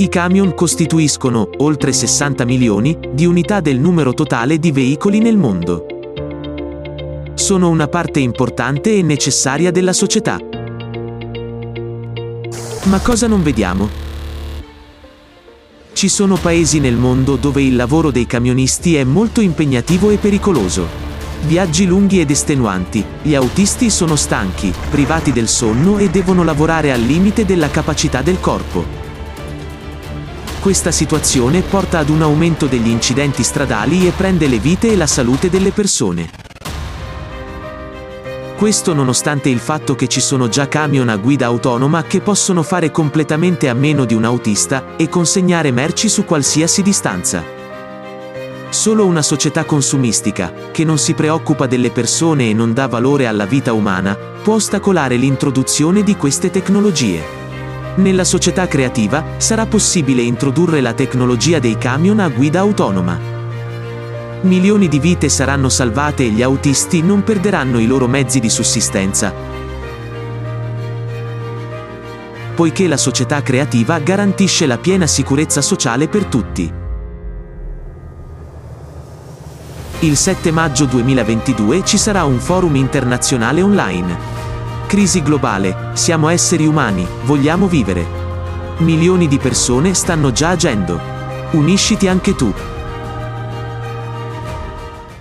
I camion costituiscono, oltre 60 milioni, di unità del numero totale di veicoli nel mondo. Sono una parte importante e necessaria della società. Ma cosa non vediamo? Ci sono paesi nel mondo dove il lavoro dei camionisti è molto impegnativo e pericoloso. Viaggi lunghi ed estenuanti, gli autisti sono stanchi, privati del sonno e devono lavorare al limite della capacità del corpo. Questa situazione porta ad un aumento degli incidenti stradali e prende le vite e la salute delle persone. Questo nonostante il fatto che ci sono già camion a guida autonoma che possono fare completamente a meno di un autista e consegnare merci su qualsiasi distanza. Solo una società consumistica, che non si preoccupa delle persone e non dà valore alla vita umana, può ostacolare l'introduzione di queste tecnologie. Nella società creativa sarà possibile introdurre la tecnologia dei camion a guida autonoma. Milioni di vite saranno salvate e gli autisti non perderanno i loro mezzi di sussistenza. Poiché la società creativa garantisce la piena sicurezza sociale per tutti. Il 7 maggio 2022 ci sarà un forum internazionale online. Crisi globale, siamo esseri umani, vogliamo vivere. Milioni di persone stanno già agendo. Unisciti anche tu.